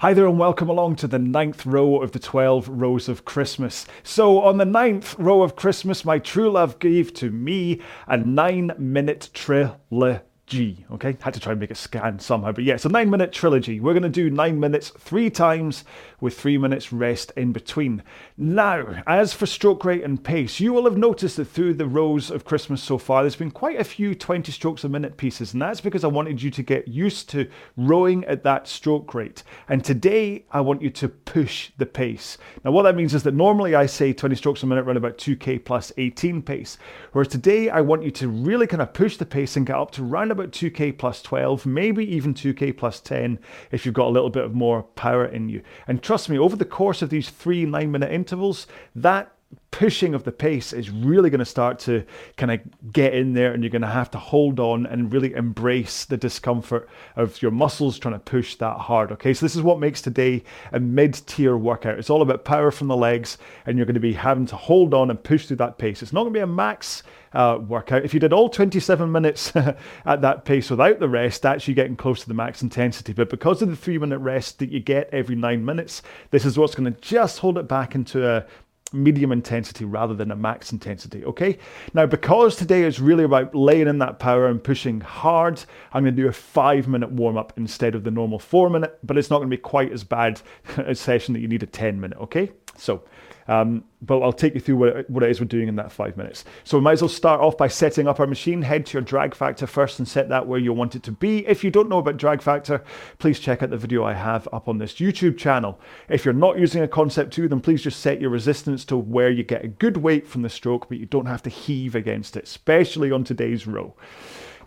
Hi there and welcome along to the ninth row of the 12 rows of Christmas. So, on the ninth row of Christmas, my true love gave to me a nine minute trilogy. G. Okay, had to try and make it scan somehow, but yeah, it's a nine minute trilogy. We're going to do nine minutes three times with three minutes rest in between. Now, as for stroke rate and pace, you will have noticed that through the rows of Christmas so far, there's been quite a few 20 strokes a minute pieces, and that's because I wanted you to get used to rowing at that stroke rate. And today, I want you to push the pace. Now, what that means is that normally I say 20 strokes a minute run about 2k plus 18 pace, whereas today I want you to really kind of push the pace and get up to round about 2k plus 12, maybe even 2k plus 10 if you've got a little bit of more power in you. And trust me, over the course of these three nine minute intervals, that pushing of the pace is really going to start to kind of get in there and you're going to have to hold on and really embrace the discomfort of your muscles trying to push that hard okay? So this is what makes today a mid-tier workout. It's all about power from the legs and you're going to be having to hold on and push through that pace. It's not going to be a max uh, workout. If you did all 27 minutes at that pace without the rest that's you getting close to the max intensity. But because of the three minute rest that you get every nine minutes this is what's going to just hold it back into a medium intensity rather than a max intensity. Okay. Now, because today is really about laying in that power and pushing hard, I'm going to do a five minute warm up instead of the normal four minute, but it's not going to be quite as bad a session that you need a 10 minute. Okay. So um, but I'll take you through what, what it is we're doing in that five minutes. So we might as well start off by setting up our machine. Head to your drag factor first and set that where you want it to be. If you don't know about drag factor, please check out the video I have up on this YouTube channel. If you're not using a Concept 2, then please just set your resistance to where you get a good weight from the stroke, but you don't have to heave against it, especially on today's row.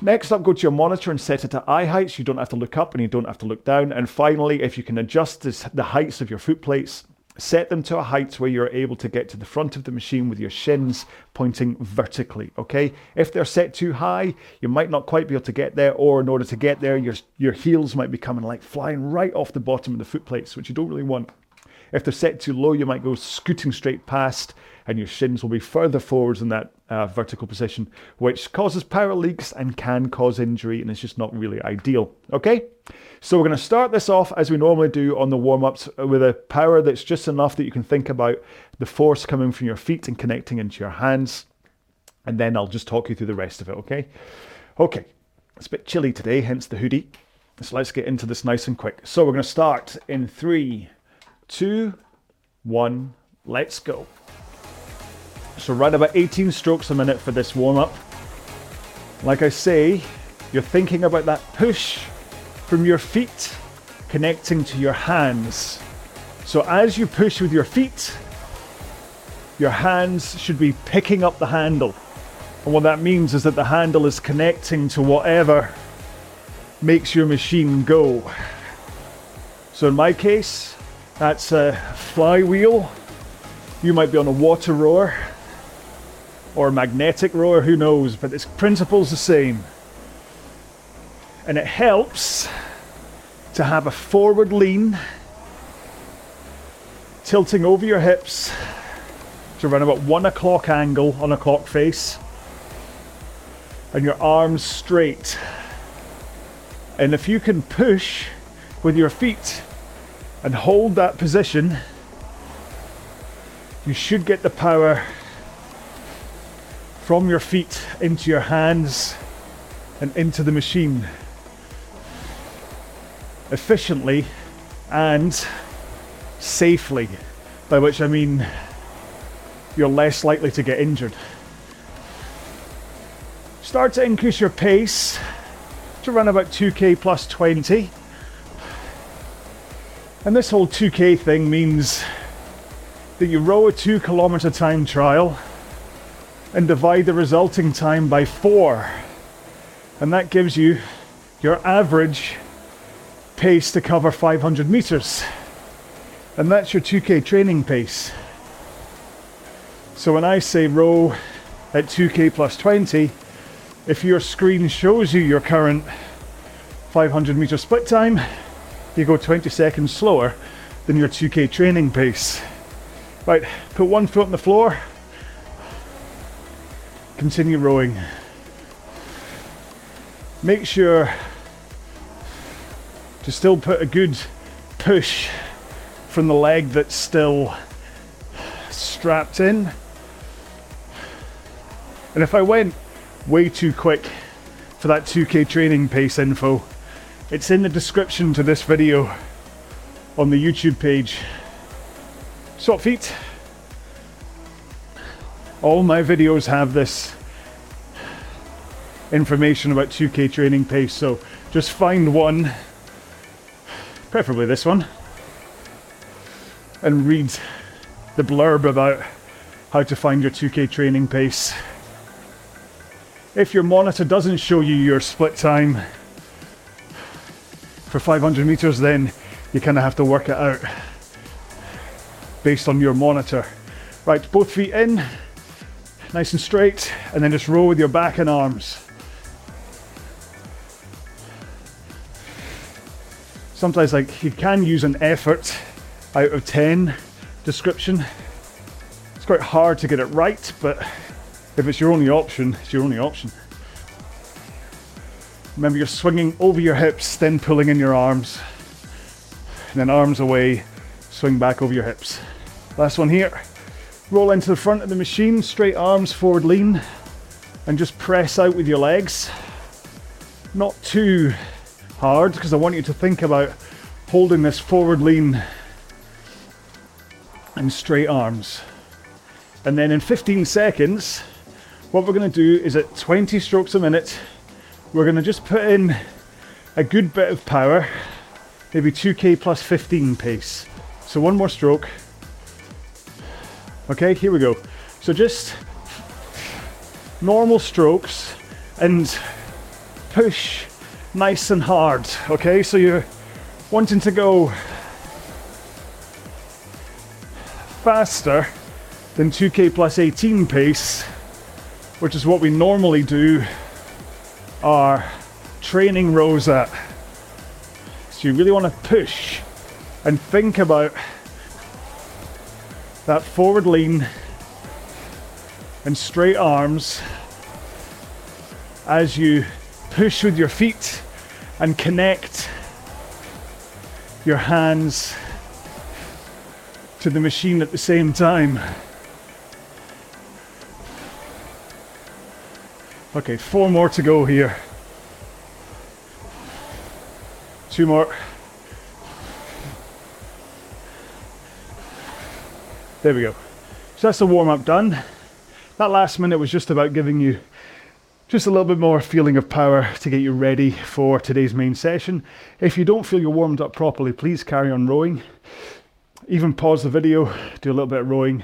Next up, go to your monitor and set it to eye heights. You don't have to look up and you don't have to look down. And finally, if you can adjust this, the heights of your foot plates, set them to a height where you're able to get to the front of the machine with your shins pointing vertically. Okay, if they're set too high, you might not quite be able to get there, or in order to get there, your your heels might be coming like flying right off the bottom of the foot plates, which you don't really want. If they're set too low, you might go scooting straight past, and your shins will be further forwards than that uh, vertical position, which causes power leaks and can cause injury, and it's just not really ideal. Okay, so we're going to start this off as we normally do on the warm ups with a power that's just enough that you can think about the force coming from your feet and connecting into your hands, and then I'll just talk you through the rest of it. Okay, okay, it's a bit chilly today, hence the hoodie. So let's get into this nice and quick. So we're going to start in three, two, one, let's go. So right about 18 strokes a minute for this warm up. Like I say, you're thinking about that push from your feet connecting to your hands. So as you push with your feet, your hands should be picking up the handle. And what that means is that the handle is connecting to whatever makes your machine go. So in my case, that's a flywheel. You might be on a water rower or magnetic rower, who knows, but its principle's the same. And it helps to have a forward lean, tilting over your hips to run about one o'clock angle on a clock face, and your arms straight. And if you can push with your feet and hold that position, you should get the power from your feet into your hands and into the machine efficiently and safely, by which I mean you're less likely to get injured. Start to increase your pace to run about 2k plus 20. And this whole 2k thing means that you row a 2 kilometer time trial and divide the resulting time by 4. And that gives you your average pace to cover 500 meters. And that's your 2k training pace. So when I say row at 2k plus 20, if your screen shows you your current 500 meter split time, you go 20 seconds slower than your 2k training pace. Right, put one foot on the floor, continue rowing. Make sure to still put a good push from the leg that's still strapped in. And if I went way too quick for that 2K training pace info, it's in the description to this video on the YouTube page. Swap feet. All my videos have this information about 2K training pace, so just find one, preferably this one, and read the blurb about how to find your 2K training pace. If your monitor doesn't show you your split time for 500 meters, then you kind of have to work it out based on your monitor. Right, both feet in, nice and straight, and then just roll with your back and arms. Sometimes, like you can use an effort out of 10 description. It's quite hard to get it right, but if it's your only option, it's your only option. Remember, you're swinging over your hips, then pulling in your arms, and then arms away, swing back over your hips. Last one here. Roll into the front of the machine, straight arms, forward lean, and just press out with your legs. Not too hard, because I want you to think about holding this forward lean and straight arms. And then in 15 seconds, what we're going to do is at 20 strokes a minute, we're going to just put in a good bit of power, maybe 2k plus 15 pace. So one more stroke. Okay, here we go. So just normal strokes and push nice and hard. Okay, so you're wanting to go faster than 2k plus 18 pace which is what we normally do our training rows at. So you really want to push and think about that forward lean and straight arms as you push with your feet and connect your hands to the machine at the same time. Okay, four more to go here. Two more. There we go. So that's the warm up done. That last minute was just about giving you just a little bit more feeling of power to get you ready for today's main session. If you don't feel you're warmed up properly, please carry on rowing. Even pause the video, do a little bit of rowing,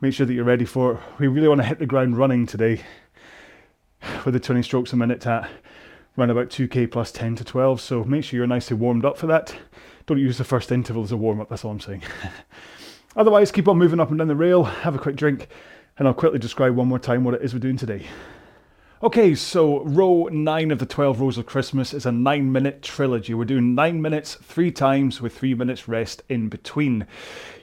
make sure that you're ready for it. We really want to hit the ground running today with the 20 strokes a minute at around about 2k plus 10 to 12. So make sure you're nicely warmed up for that. Don't use the first interval as a warm up, that's all I'm saying. Otherwise, keep on moving up and down the rail, have a quick drink, and I'll quickly describe one more time what it is we're doing today. Okay, so row 9 of the 12 rows of Christmas is a 9 minute trilogy. We're doing 9 minutes three times with 3 minutes rest in between.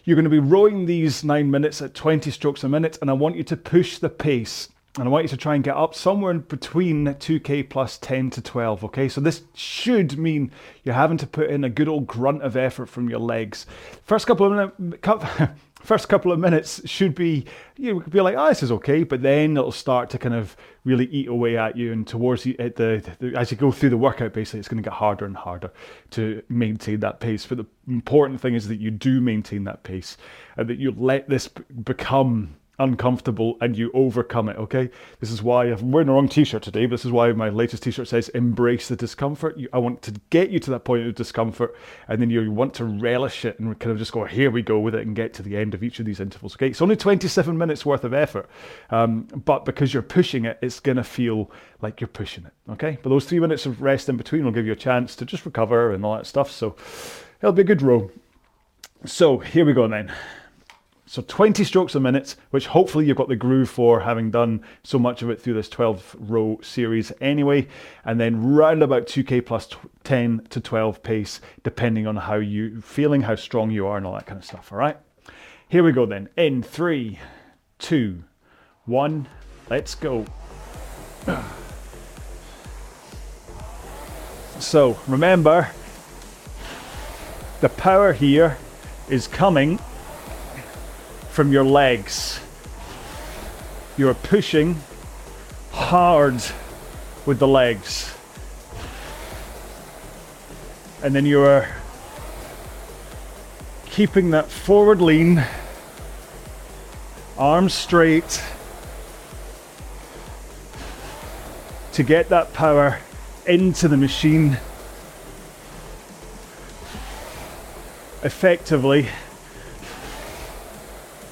You're going to be rowing these 9 minutes at 20 strokes a minute, and I want you to push the pace and I want you to try and get up somewhere in between 2k plus 10 to 12. Okay, so this should mean you're having to put in a good old grunt of effort from your legs. First couple of minutes, first couple of minutes should be you be like, oh, this is okay, but then it'll start to kind of really eat away at you, and towards the, the, the as you go through the workout, basically, it's going to get harder and harder to maintain that pace. But the important thing is that you do maintain that pace, and that you let this become uncomfortable and you overcome it, okay? This is why I'm wearing the wrong t shirt today, but this is why my latest t shirt says embrace the discomfort. I want to get you to that point of discomfort and then you want to relish it and kind of just go, here we go with it and get to the end of each of these intervals, okay? It's only 27 minutes worth of effort, um, but because you're pushing it, it's to feel like you're pushing it, okay? But those three minutes of rest in between will give you a chance to just recover and all that stuff. So it'll be a good row. So here we go then. So 20 strokes a minute, which hopefully you've got the groove for having done so much of it through this 12 row series anyway. And then round about 2k plus 10 to 12 pace, depending on how you feeling, how strong you are, and all that kind of stuff. All right. Here we go then. In three, two, one, let's go. So remember, The power here is coming from your legs. You're pushing hard with the legs. And then you are keeping that forward lean, arms straight to get that power into the machine effectively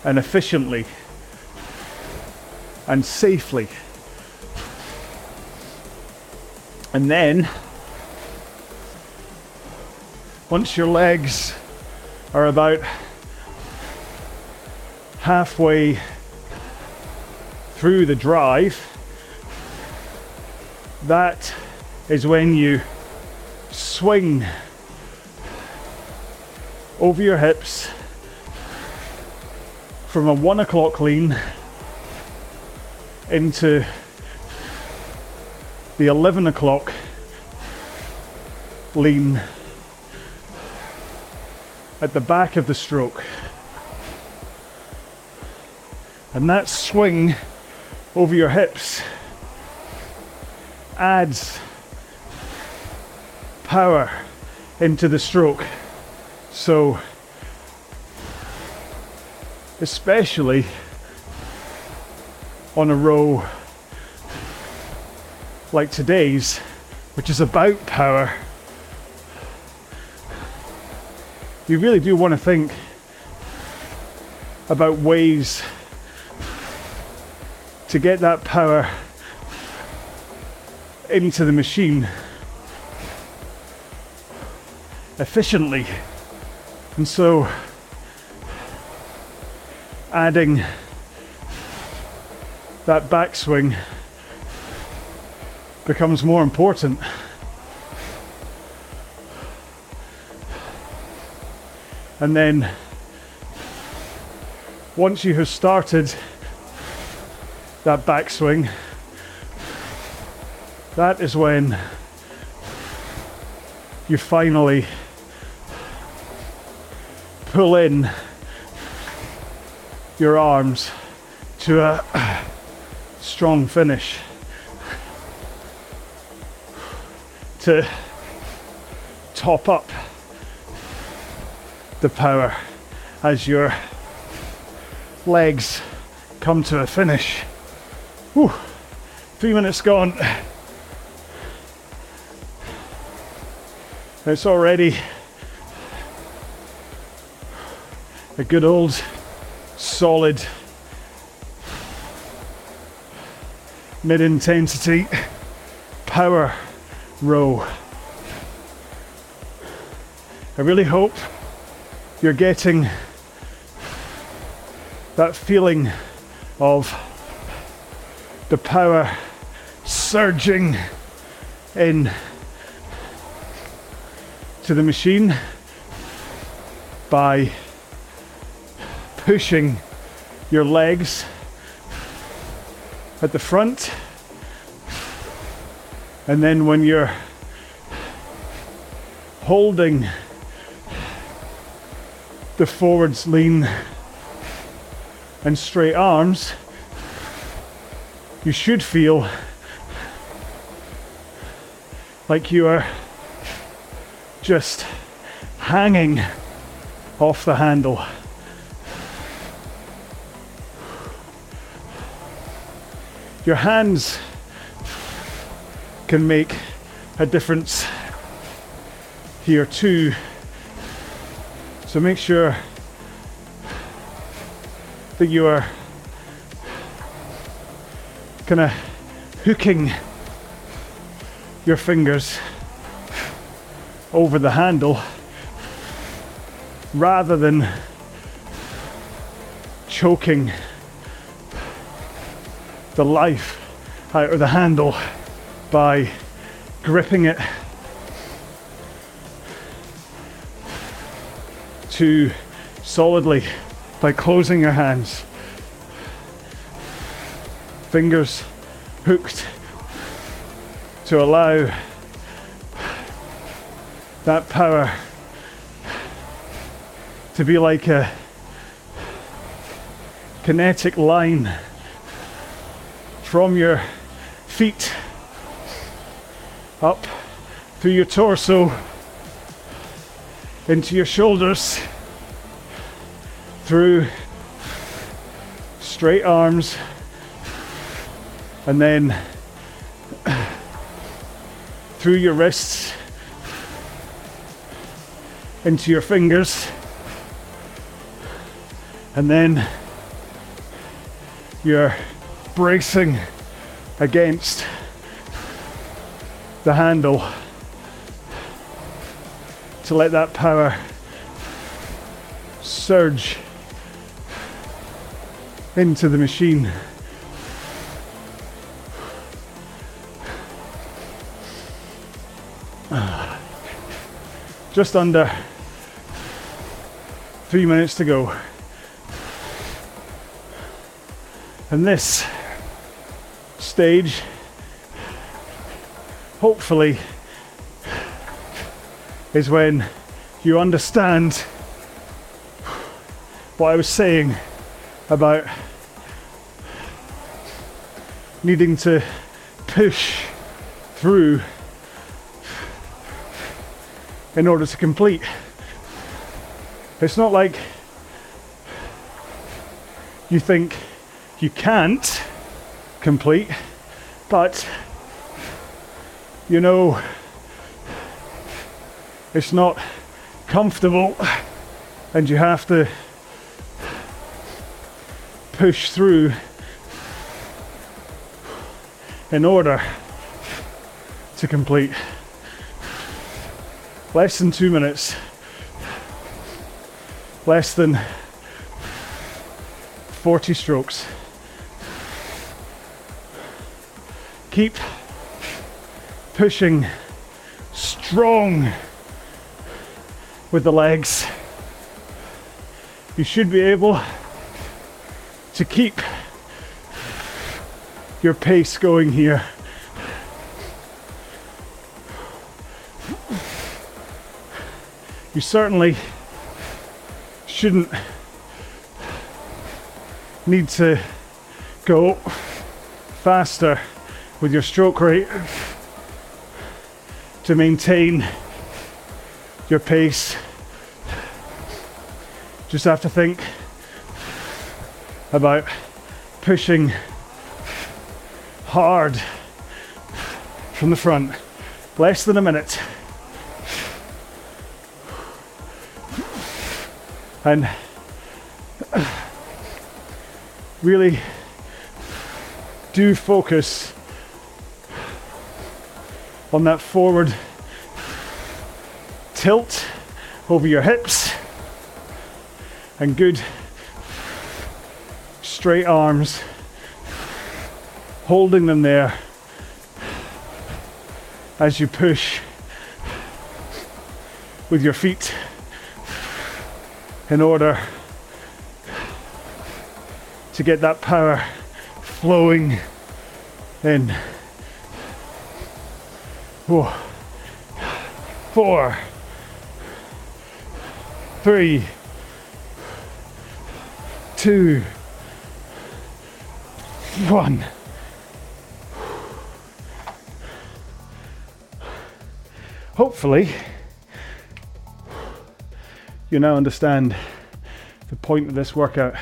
and efficiently and safely. And then, once your legs are about halfway through the drive, that is when you swing over your hips from a one o'clock lean into the 11 o'clock lean at the back of the stroke. And that swing over your hips adds power into the stroke. So, especially on a row like today's, which is about power, you really do want to think about ways to get that power into the machine efficiently. And so, adding that backswing becomes more important. And then once you have started that backswing, that is when you finally pull in your arms to a strong finish. to top up the power as your legs come to a finish. Whew, three minutes gone. It's already a good old solid mid intensity power row. I really hope you're getting that feeling of the power surging in to the machine by pushing your legs at the front and then when you're holding the forwards lean and straight arms, you should feel like you are just hanging off the handle. Your hands can make a difference here too. So make sure that you are kind of hooking your fingers over the handle rather than choking the life out of the handle by gripping it too solidly by closing your hands. Fingers hooked to allow that power to be like a kinetic line from your feet up through your torso into your shoulders through straight arms and then through your wrists into your fingers and then you're bracing against the handle to let that power surge into the machine. Just under three minutes to go. And this stage, hopefully, is when you understand what I was saying about needing to push through in order to complete. It's not like you think you can't complete, but you know it's not comfortable and you have to push through in order to complete. Less than two minutes, less than 40 strokes. Keep pushing strong with the legs. You should be able to keep your pace going here. You certainly shouldn't need to go faster with your stroke rate to maintain your pace. Just have to think about pushing hard from the front. Less than a minute. And really do focus on that forward tilt over your hips and good straight arms, holding them there as you push with your feet in order to get that power flowing in. Four, three, two, one. Hopefully, you now understand the point of this workout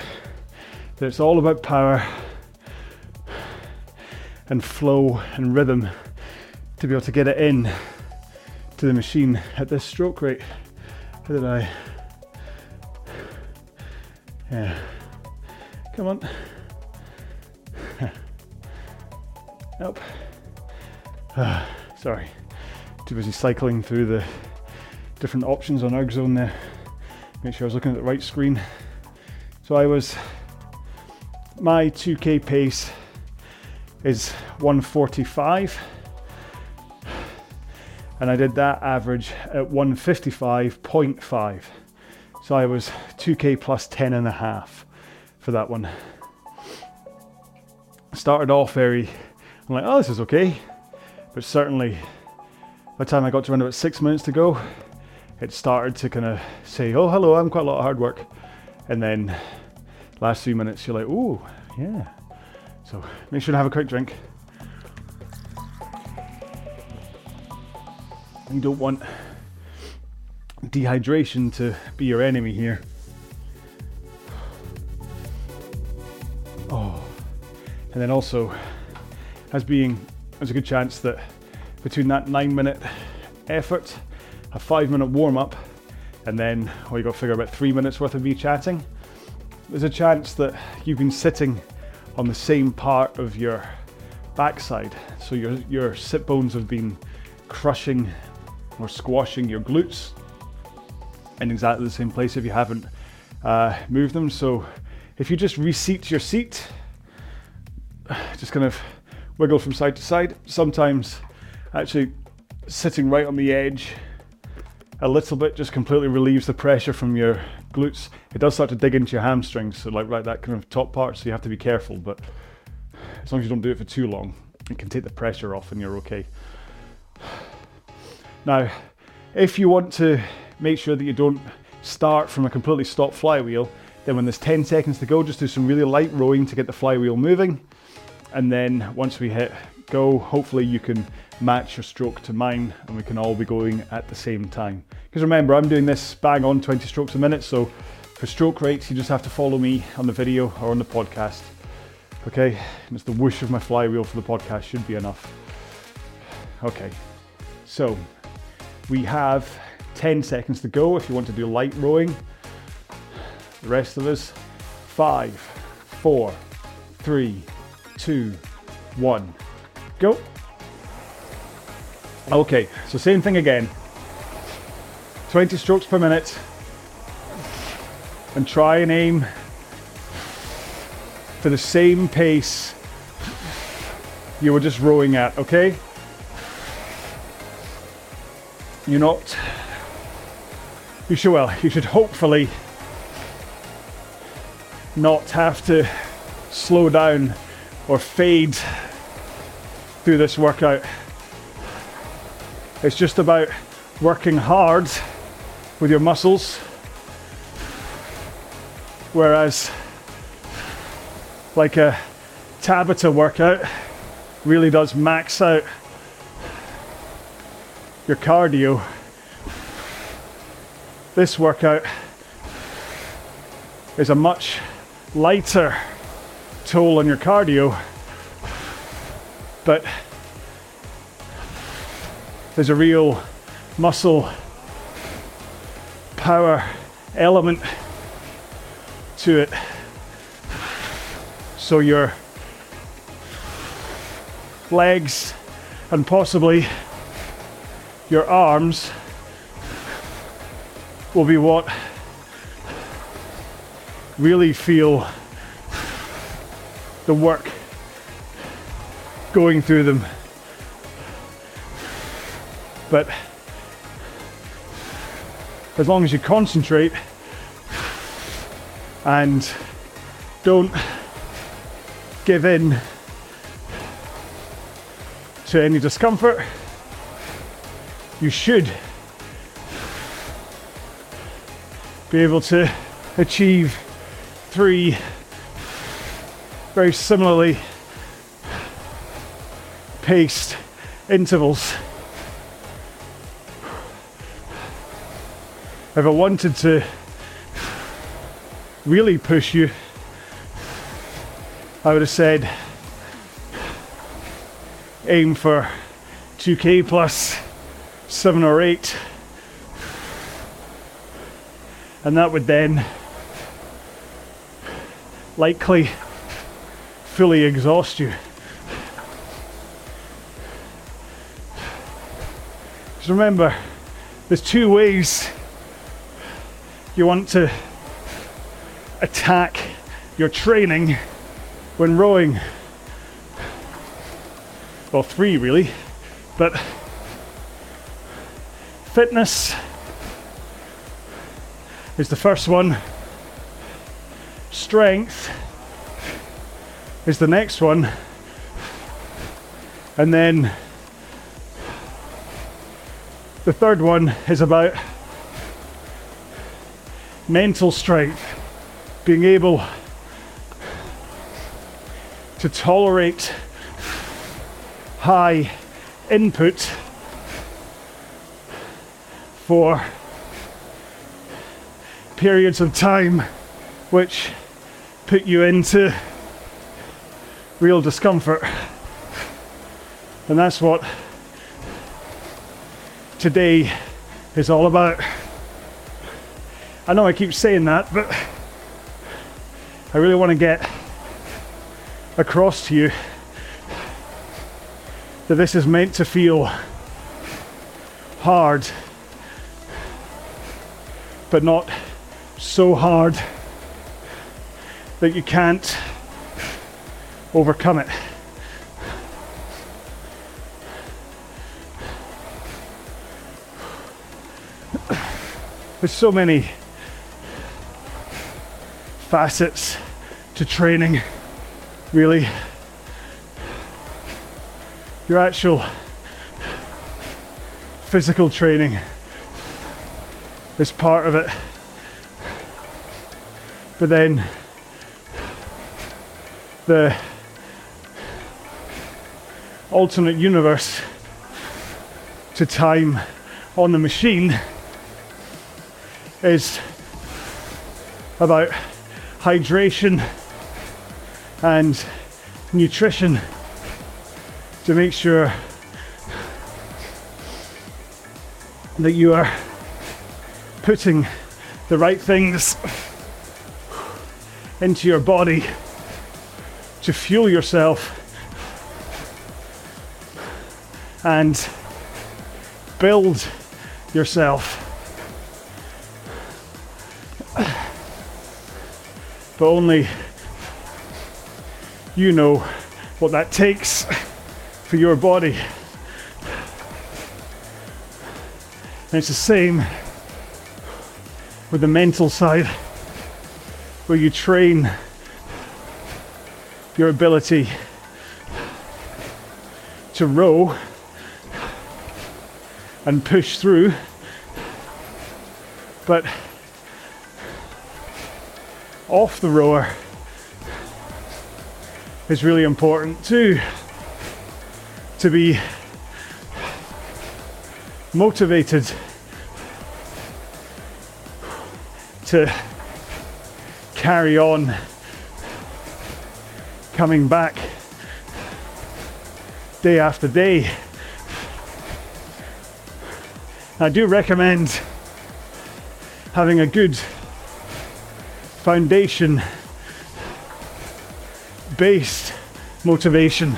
that it's all about power and flow and rhythm to be able to get it in to the machine at this stroke rate. How did I? Yeah. Come on. Up. Ah, sorry. Too busy cycling through the different options on ErgZone there. Make sure I was looking at the right screen. So I was my 2k pace is 145 and I did that average at 155.5 so I was 2k plus 10 and a half for that one started off very I'm like oh this is okay but certainly by the time I got to around about six minutes to go it started to kind of say, "Oh, hello, I'm quite a lot of hard work," and then last few minutes you're like, "Ooh, yeah." So make sure to have a quick drink. You don't want dehydration to be your enemy here. Oh, and then also, as being, there's a good chance that between that nine minute effort, a five minute warm up, and then, oh, well, you got to figure about three minutes worth of me chatting, there's a chance that you've been sitting on the same part of your backside. So your, your sit bones have been crushing or squashing your glutes in exactly the same place if you haven't uh, moved them. So if you just reseat your seat, just kind of wiggle from side to side, sometimes actually sitting right on the edge a little bit just completely relieves the pressure from your glutes. It does start to dig into your hamstrings, so like right that kind of top part, so you have to be careful, but as long as you don't do it for too long, it can take the pressure off and you're okay. Now, if you want to make sure that you don't start from a completely stopped flywheel, then when there's 10 seconds to go, just do some really light rowing to get the flywheel moving. And then once we hit go, hopefully you can match your stroke to mine and we can all be going at the same time. Because remember, I'm doing this bang on 20 strokes a minute, so for stroke rates, you just have to follow me on the video or on the podcast. Okay, and it's the whoosh of my flywheel for the podcast should be enough. Okay, so we have 10 seconds to go if you want to do light rowing. The rest of us, five, four, three, two, one, go. Okay, so same thing again. 20 strokes per minute. And try and aim for the same pace you were just rowing at, okay? You're not. You should, well, you should hopefully not have to slow down or fade through this workout. It's just about working hard with your muscles, whereas, like a Tabata workout, really does max out your cardio. This workout is a much lighter toll on your cardio, but there's a real muscle power element to it. So your legs and possibly your arms will be what really feel the work going through them. But as long as you concentrate and don't give in to any discomfort, you should be able to achieve three very similarly paced intervals. If I wanted to really push you, I would have said aim for 2k plus seven or eight. And that would then likely fully exhaust you. Just remember, there's two ways you want to attack your training when rowing. Well, three really, but Fitness is the first one. Strength is the next one. And then the third one is about mental strength, being able to tolerate high input for periods of time which put you into real discomfort. And that's what today is all about. I know I keep saying that, but I really want to get across to you that this is meant to feel hard, but not so hard that you can't overcome it. There's so many facets to training, really. Your actual physical training is part of it. But then the alternate universe to time on the machine is about hydration and nutrition to make sure that you are putting the right things into your body to fuel yourself and build yourself. But only you know what that takes for your body. And it's the same with the mental side, where you train your ability to row and push through. But off the rower is really important too. To be motivated to carry on coming back day after day. I do recommend having a good foundation based motivation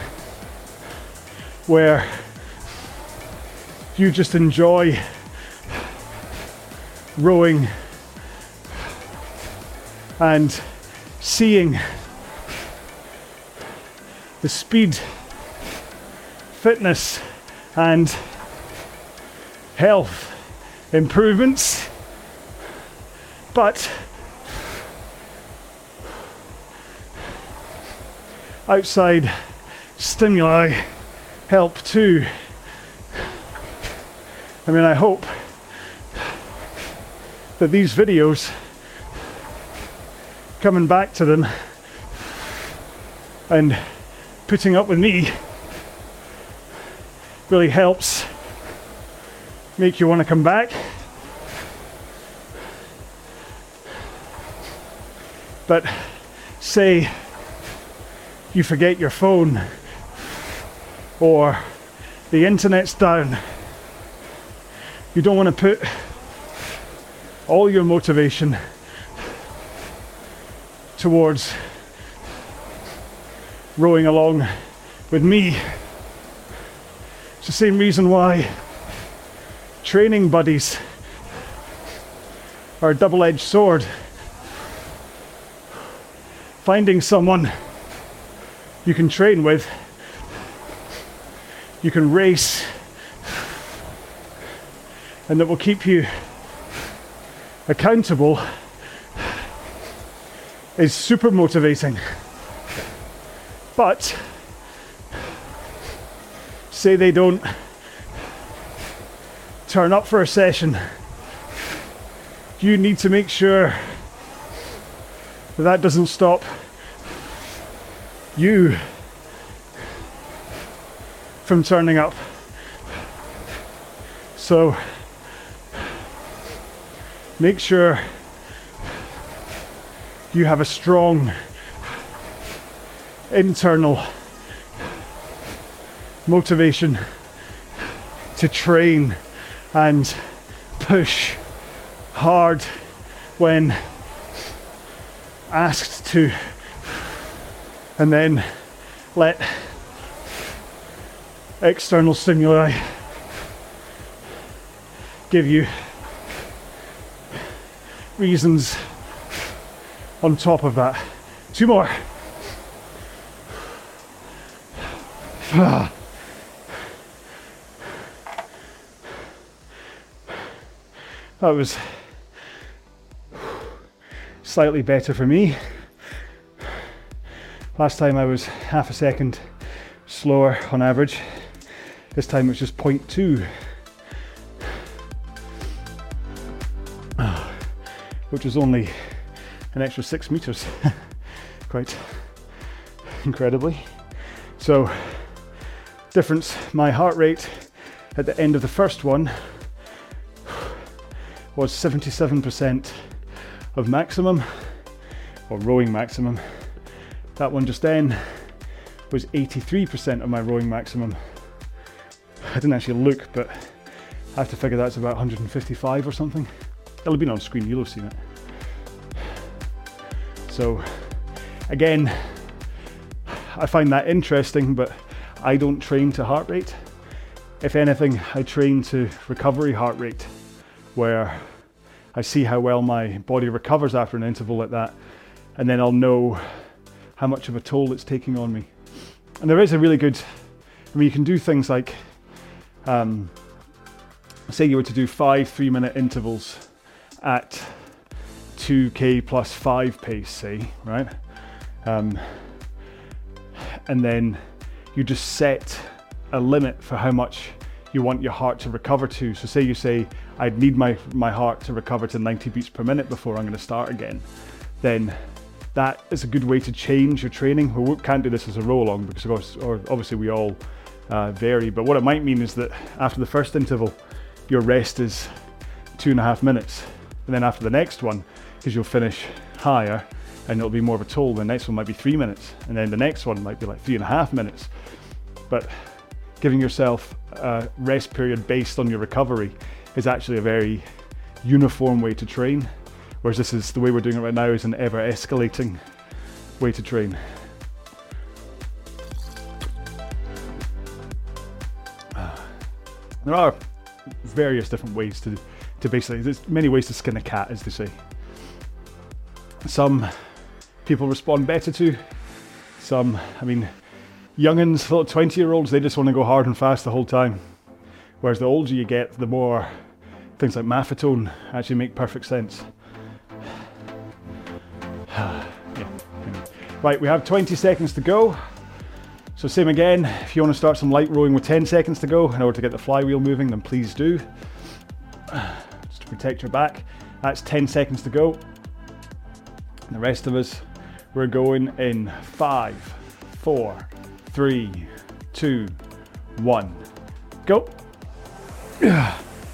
where you just enjoy rowing and seeing the speed, fitness, and health improvements, but outside stimuli help too. I mean, I hope that these videos, coming back to them and putting up with me, really helps make you want to come back. But say you forget your phone or the internet's down. You don't want to put all your motivation towards rowing along with me. It's the same reason why training buddies are a double edged sword. Finding someone you can train with, you can race, and that will keep you accountable is super motivating. But say they don't turn up for a session, you need to make sure that that doesn't stop you from turning up. So make sure you have a strong internal motivation to train and push hard when asked to, and then let external stimuli give you reasons on top of that. Two more. That was slightly better for me. Last time I was half a second slower on average. This time it's just 0.2. Which is only an extra six meters. Quite incredibly. So, difference my heart rate at the end of the first one was 77% of maximum or rowing maximum. That one just then was 83% of my rowing maximum. I didn't actually look, but I have to figure that's about 155 or something. It'll have been on screen, you'll have seen it. So, again, I find that interesting, but I don't train to heart rate. If anything, I train to recovery heart rate, where I see how well my body recovers after an interval like that, and then I'll know how much of a toll it's taking on me. And there is a really good, I mean, you can do things like, um, say you were to do five three minute intervals at 2k plus 5 pace, say, right? Um, and then you just set a limit for how much you want your heart to recover to. So, say you say, I'd need my, my heart to recover to 90 beats per minute before I'm going to start again, then that is a good way to change your training. We can't do this as a row along because, of course, or obviously, we all uh, vary. But what it might mean is that after the first interval, your rest is two and a half minutes. And then after the next one, because you'll finish higher and it'll be more of a toll. The next one might be three minutes, and then the next one might be like three and a half minutes. But giving yourself a rest period based on your recovery is actually a very uniform way to train. Whereas this is the way we're doing it right now is an ever escalating way to train. There are various different ways to, to basically, there's many ways to skin a cat, as they say some people respond better to. Some, I mean, youngins, little 20 year olds, they just want to go hard and fast the whole time. Whereas the older you get, the more things like Maffetone actually make perfect sense. yeah. Right, we have 20 seconds to go. So same again, if you want to start some light rowing with 10 seconds to go in order to get the flywheel moving, then please do. Just to protect your back. That's 10 seconds to go. The rest of us, we're going in five, four, three, two, one. Go.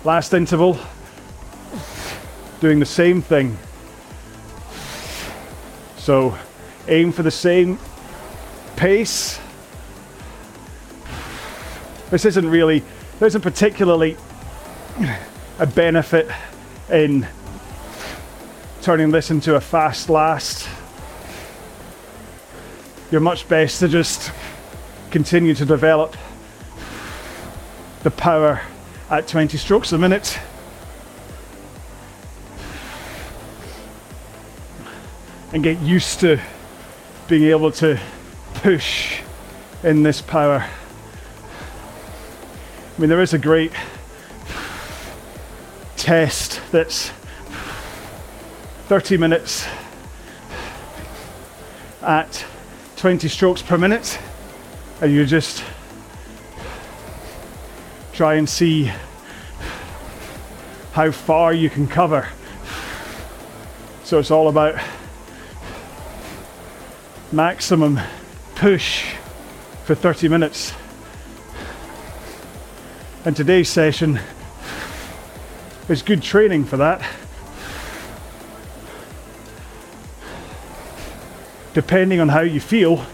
Last interval. Doing the same thing. So aim for the same pace. This isn't really, there isn't particularly a benefit in turning this into a fast last. You're much best to just continue to develop the power at 20 strokes a minute. And get used to being able to push in this power. I mean, there is a great test that's 30 minutes at 20 strokes per minute, and you just try and see how far you can cover So it's all about maximum push for 30 minutes. And today's session is good training for that. Depending on how you feel,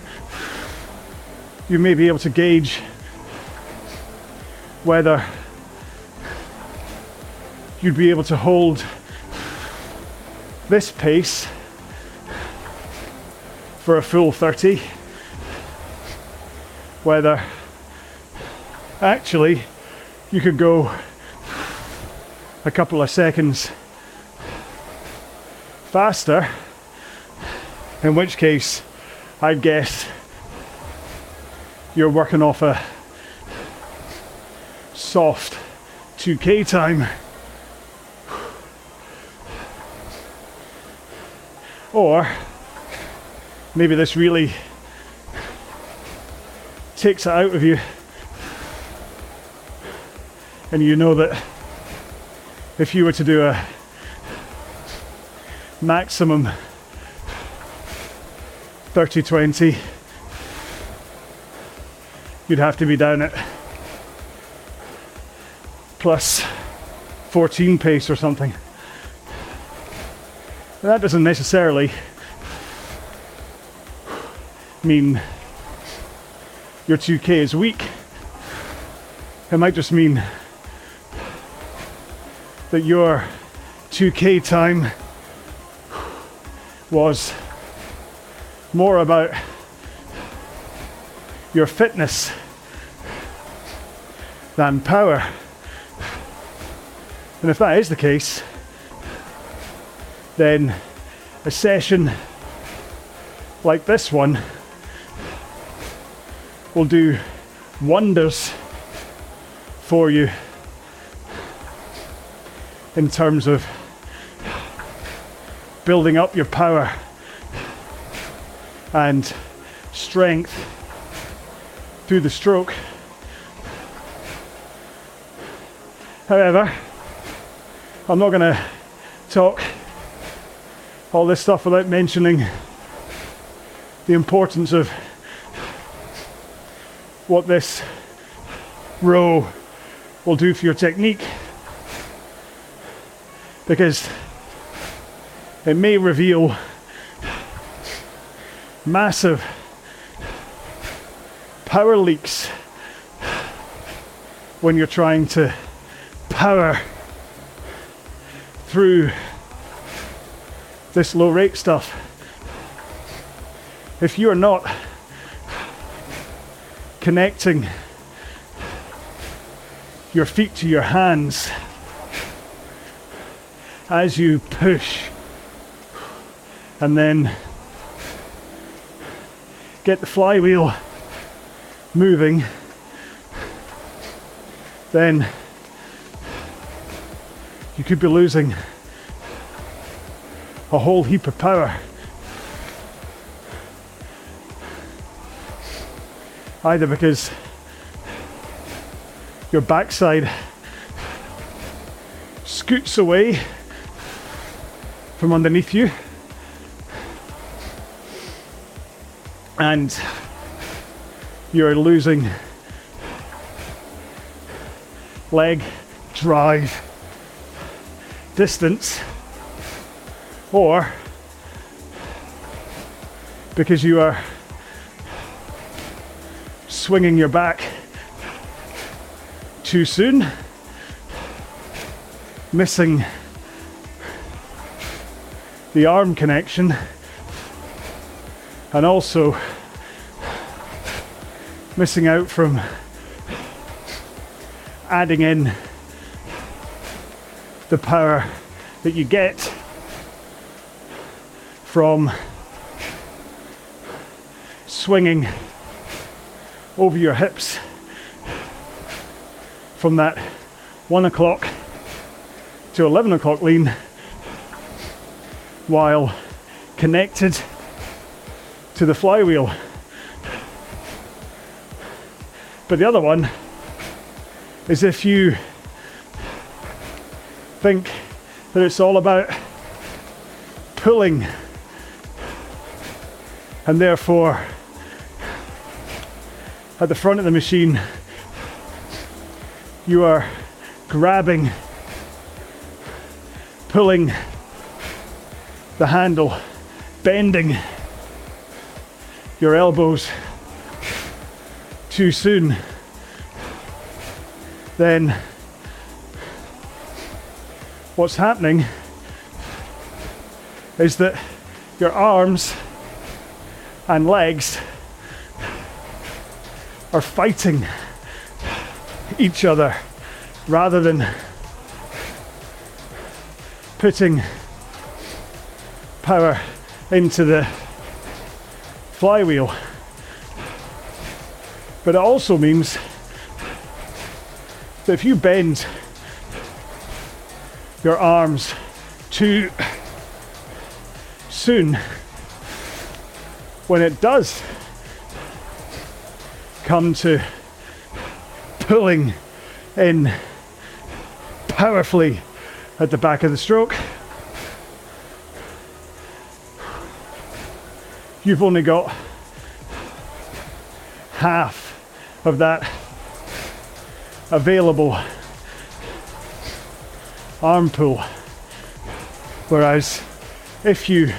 you may be able to gauge whether you'd be able to hold this pace for a full 30 whether actually you could go a couple of seconds faster in which case I'd guess you're working off a soft 2k time Or maybe this really takes it out of you. And you know that if you were to do a maximum 30 20, you'd have to be down at plus 14 pace or something. That doesn't necessarily mean your 2K is weak. It might just mean that your 2K time was more about your fitness than power. And if that is the case, then a session like this one will do wonders for you in terms of building up your power and strength through the stroke. However, I'm not going to talk all this stuff without mentioning the importance of what this row will do for your technique because it may reveal massive power leaks when you're trying to power through this low rate stuff. If you are not connecting your feet to your hands as you push and then get the flywheel moving, then you could be losing a whole heap of power. Either because your backside scoots away from underneath you and you're losing leg drive distance or because you are swinging your back too soon, missing the arm connection, and also missing out from adding in the power that you get from swinging over your hips from that one o'clock to 11 o'clock lean while connected to the flywheel. But the other one is if you think that it's all about pulling and therefore at the front of the machine you are grabbing pulling the handle bending your elbows too soon then what's happening is that your arms and legs are fighting each other rather than putting power into the flywheel. But it also means that if you bend your arms too soon, when it does come to pulling in powerfully at the back of the stroke, you've only got half of that available arm pull. Whereas if you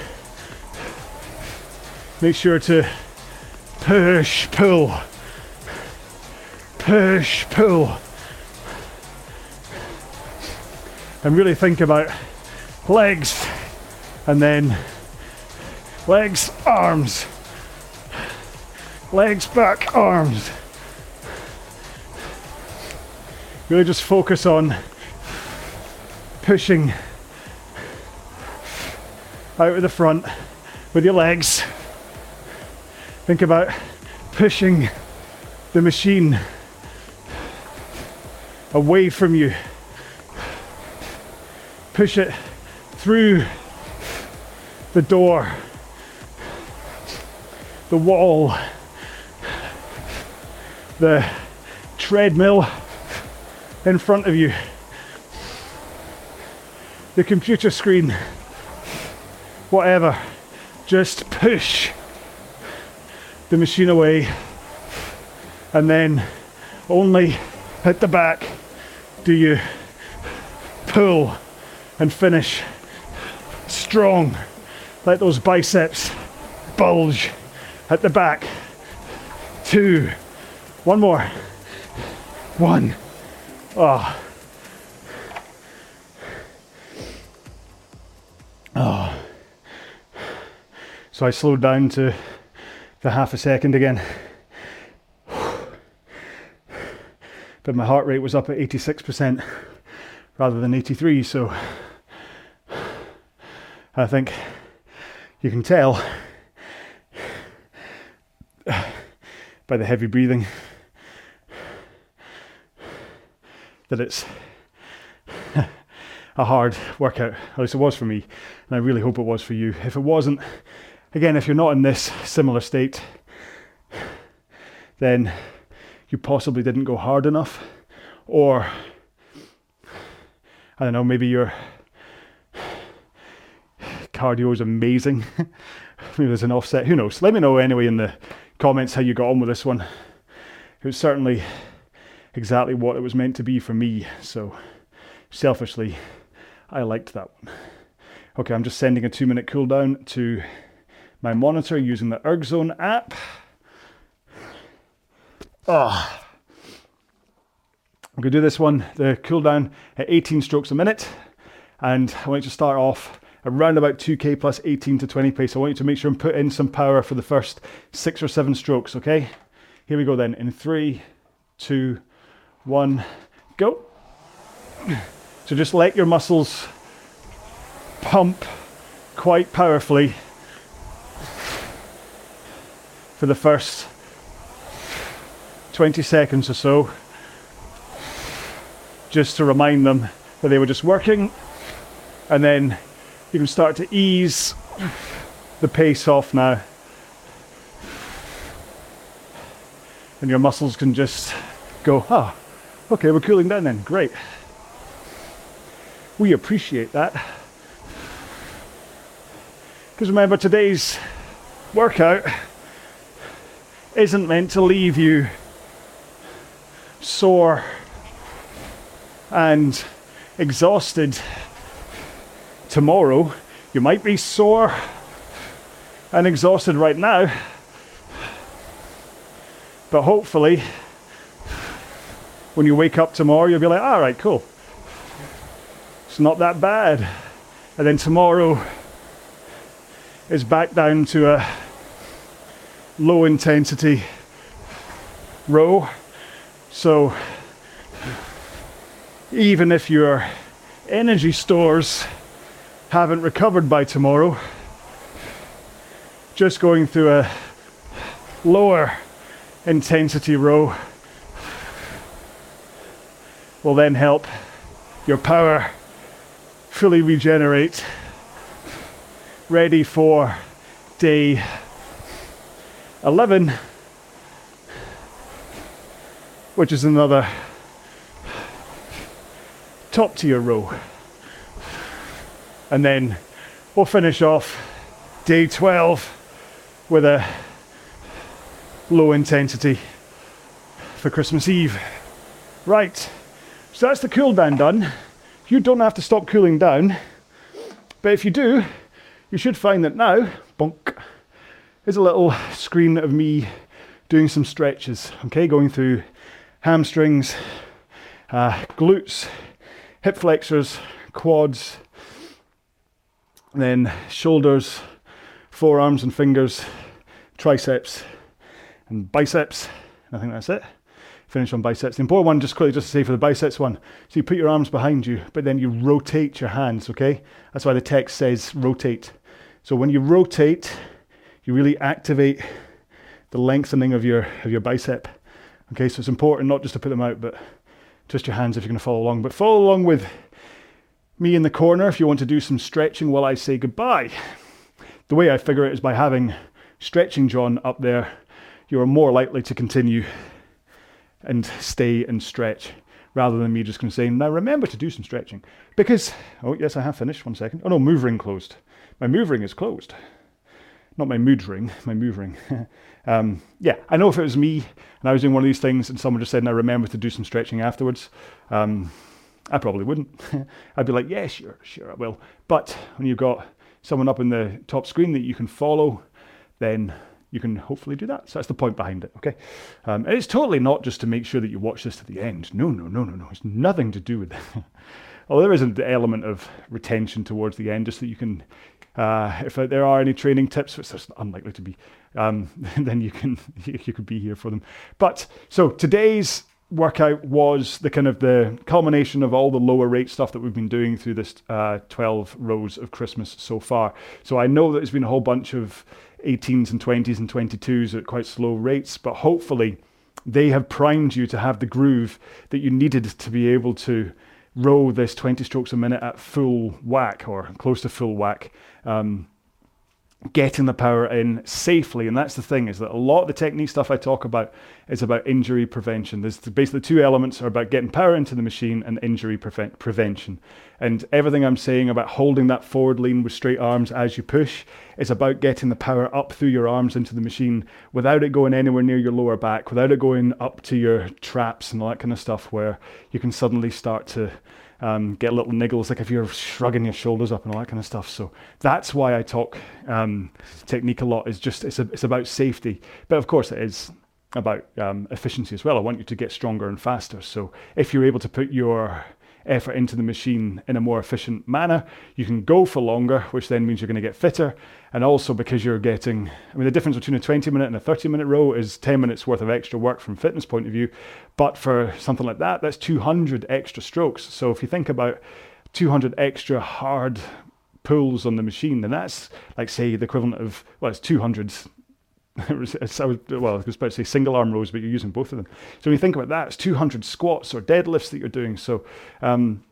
make sure to push, pull, push, pull, and really think about legs and then legs, arms, legs, back, arms. Really just focus on pushing out of the front with your legs. Think about pushing the machine away from you. Push it through the door, the wall, the treadmill in front of you, the computer screen, whatever. Just push the machine away, and then only at the back do you pull and finish strong. Let those biceps bulge at the back. Two. One more. One. Oh. Oh. So I slowed down to the half a second again. But my heart rate was up at 86% rather than 83, so I think you can tell by the heavy breathing that it's a hard workout. At least it was for me, and I really hope it was for you. If it wasn't, again, if you're not in this similar state, then you possibly didn't go hard enough, or I don't know, maybe your cardio is amazing. maybe there's an offset. Who knows? Let me know anyway in the comments how you got on with this one. It was certainly exactly what it was meant to be for me. So, selfishly, I liked that one. Okay, I'm just sending a two minute cooldown to my monitor using the ErgZone app. Ah. I'm going to do this one, the cooldown at 18 strokes a minute. And I want to start off around about 2k plus 18 to 20 pace. I want you to make sure and put in some power for the first six or seven strokes, okay? Here we go then. In three, two, one, go. So just let your muscles pump quite powerfully for the first 20 seconds or so, just to remind them that they were just working, and then you can start to ease the pace off now. And your muscles can just go, ah, okay, we're cooling down then, great. We appreciate that. Because remember, today's workout isn't meant to leave you sore and exhausted tomorrow. You might be sore and exhausted right now, but hopefully, when you wake up tomorrow, you'll be like, all right, cool. It's not that bad. And then tomorrow is back down to a low intensity row. So even if your energy stores haven't recovered by tomorrow, just going through a lower intensity row will then help your power fully regenerate, ready for day 11, which is another top tier row. And then we'll finish off day 12 with a low intensity for Christmas Eve. Right, so that's the cool down done. You don't have to stop cooling down, but if you do, you should find that now, bonk, is a little screen of me doing some stretches, okay, going through hamstrings, uh, glutes, hip flexors, quads, then shoulders, forearms and fingers, triceps, and biceps. I think that's it finish on biceps. The important one, just quickly, just to say for the biceps one, so you put your arms behind you, but then you rotate your hands, okay? That's why the text says rotate. So when you rotate, you really activate the lengthening of your of your bicep. Okay, so it's important not just to put them out, but twist your hands if you're going to follow along. But follow along with me in the corner if you want to do some stretching while I say goodbye. The way I figure it is by having stretching John up there, you are more likely to continue and stay and stretch rather than me just going to say, now remember to do some stretching. Because, oh, yes, I have finished. One second. Oh, no, move ring closed. My move ring is closed. Not my mood ring, my move ring. um, yeah, I know if it was me and I was doing one of these things and someone just said, now remember to do some stretching afterwards, um, I probably wouldn't. I'd be like, yeah, sure, sure, I will. But when you've got someone up in the top screen that you can follow, then you can hopefully do that. So that's the point behind it, okay? Um, and it's totally not just to make sure that you watch this to the end. No, no, no, no, no. It's nothing to do with that. Although there is an element of retention towards the end, just that you can, uh, if there are any training tips, which there's unlikely to be, um, then you can you could be here for them. But so today's workout was the kind of the culmination of all the lower rate stuff that we've been doing through this uh, 12 rows of Christmas so far. So I know that there's been a whole bunch of 18s and 20s and 22s at quite slow rates, but hopefully they have primed you to have the groove that you needed to be able to row this 20 strokes a minute at full whack or close to full whack. Um, getting the power in safely. And that's the thing is that a lot of the technique stuff I talk about is about injury prevention. There's basically two elements are about getting power into the machine and injury prevent- prevention. And everything I'm saying about holding that forward lean with straight arms as you push is about getting the power up through your arms into the machine without it going anywhere near your lower back, without it going up to your traps and all that kind of stuff where you can suddenly start to um, get little niggles, like if you're shrugging your shoulders up and all that kind of stuff. So that's why I talk um, technique a lot. Is just it's a, it's about safety, but of course it is about um, efficiency as well. I want you to get stronger and faster. So if you're able to put your effort into the machine in a more efficient manner. You can go for longer, which then means you're going to get fitter. And also because you're getting, I mean, the difference between a 20 minute and a 30 minute row is 10 minutes worth of extra work from fitness point of view. But for something like that, that's 200 extra strokes. So if you think about 200 extra hard pulls on the machine, then that's like, say, the equivalent of, well, it's 200 Well, I was about to say single arm rows, but you're using both of them. So when you think about that, it's 200 squats or deadlifts that you're doing. So um,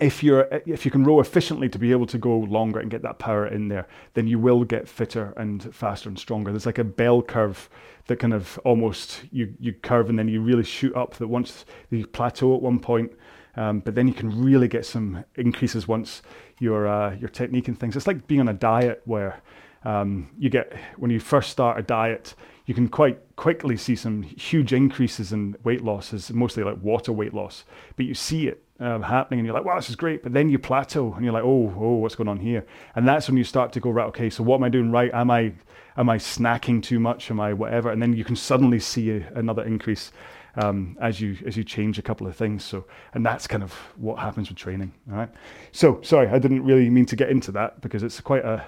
if you're if you can row efficiently to be able to go longer and get that power in there, then you will get fitter and faster and stronger. There's like a bell curve that kind of almost you you curve and then you really shoot up. That once you plateau at one point, Um, but then you can really get some increases once your uh, your technique and things. It's like being on a diet where um, you get when you first start a diet, you can quite quickly see some huge increases in weight losses, mostly like water weight loss. But you see it um, happening, and you're like, "Wow, this is great!" But then you plateau, and you're like, "Oh, oh, what's going on here?" And that's when you start to go, "Right, okay, so what am I doing right? Am I am I snacking too much? Am I whatever?" And then you can suddenly see a, another increase um, as you as you change a couple of things. So, and that's kind of what happens with training. All right. So, sorry, I didn't really mean to get into that because it's quite a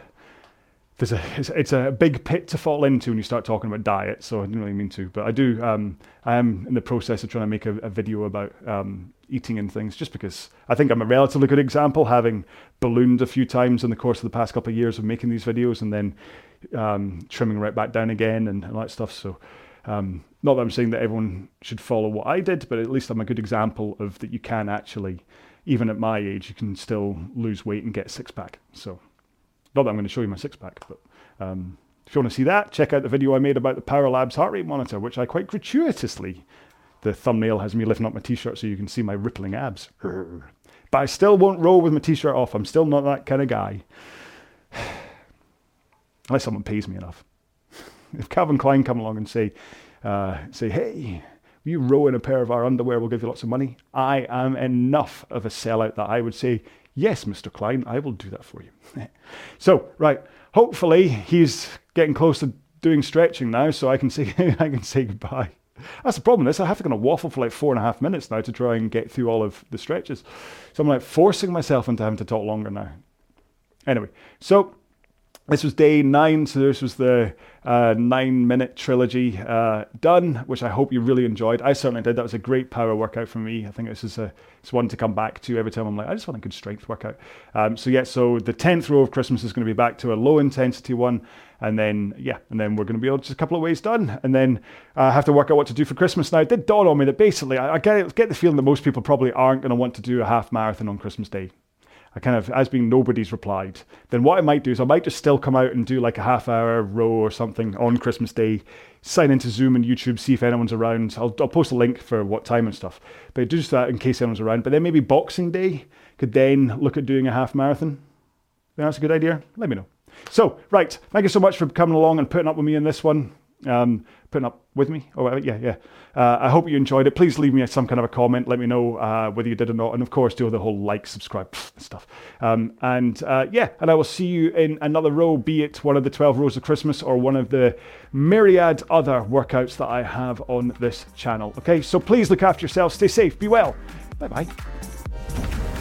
there's a it's, it's, a big pit to fall into when you start talking about diet. So I didn't really mean to, but I do. Um, I am in the process of trying to make a, a video about um, eating and things, just because I think I'm a relatively good example, having ballooned a few times in the course of the past couple of years of making these videos, and then um, trimming right back down again and, and all that stuff. So. Um, not that I'm saying that everyone should follow what I did, but at least I'm a good example of that you can actually, even at my age, you can still lose weight and get six pack. So not that I'm going to show you my six pack, but um, if you want to see that, check out the video I made about the Power Labs heart rate monitor, which I quite gratuitously, the thumbnail has me lifting up my t-shirt so you can see my rippling abs. But I still won't roll with my t-shirt off. I'm still not that kind of guy. Unless someone pays me enough. If Calvin Klein come along and say, uh, say, hey, you row in a pair of our underwear? We'll give you lots of money. I am enough of a sellout that I would say, Yes, Mr. Klein, I will do that for you. so, right, hopefully he's getting close to doing stretching now, so I can say I can say goodbye. That's the problem. This I have to kind of waffle for like four and a half minutes now to try and get through all of the stretches. So I'm like forcing myself into having to talk longer now. Anyway, so this was day nine, so this was the uh, nine minute trilogy uh, done, which I hope you really enjoyed. I certainly did. That was a great power workout for me. I think this is a it's one to come back to every time I'm like, I just want a good strength workout. Um, so yeah, so the tenth row of Christmas is going to be back to a low intensity one, and then yeah, and then we're going to be able just a couple of ways done, and then I uh, have to work out what to do for Christmas. Now it did dawn on me that basically I, I get get the feeling that most people probably aren't going to want to do a half marathon on Christmas Day. I kind of, as being nobody's replied, then what I might do is I might just still come out and do like a half hour row or something on Christmas Day, sign into Zoom and YouTube, see if anyone's around. I'll, I'll post a link for what time and stuff, but do just that in case anyone's around. But then maybe Boxing Day could then look at doing a half marathon. Then That's a good idea. Let me know. So, right, thank you so much for coming along and putting up with me in this one um, putting up with me. Oh, yeah, yeah. Uh, I hope you enjoyed it. Please leave me some kind of a comment. Let me know uh, whether you did or not. And of course, do the whole like, subscribe stuff. Um, and uh, yeah, and I will see you in another row, be it one of the 12 rows of Christmas or one of the myriad other workouts that I have on this channel. Okay, so please look after yourself, stay safe, be well. Bye bye.